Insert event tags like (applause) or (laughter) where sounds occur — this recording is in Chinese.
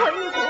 好 (laughs) 意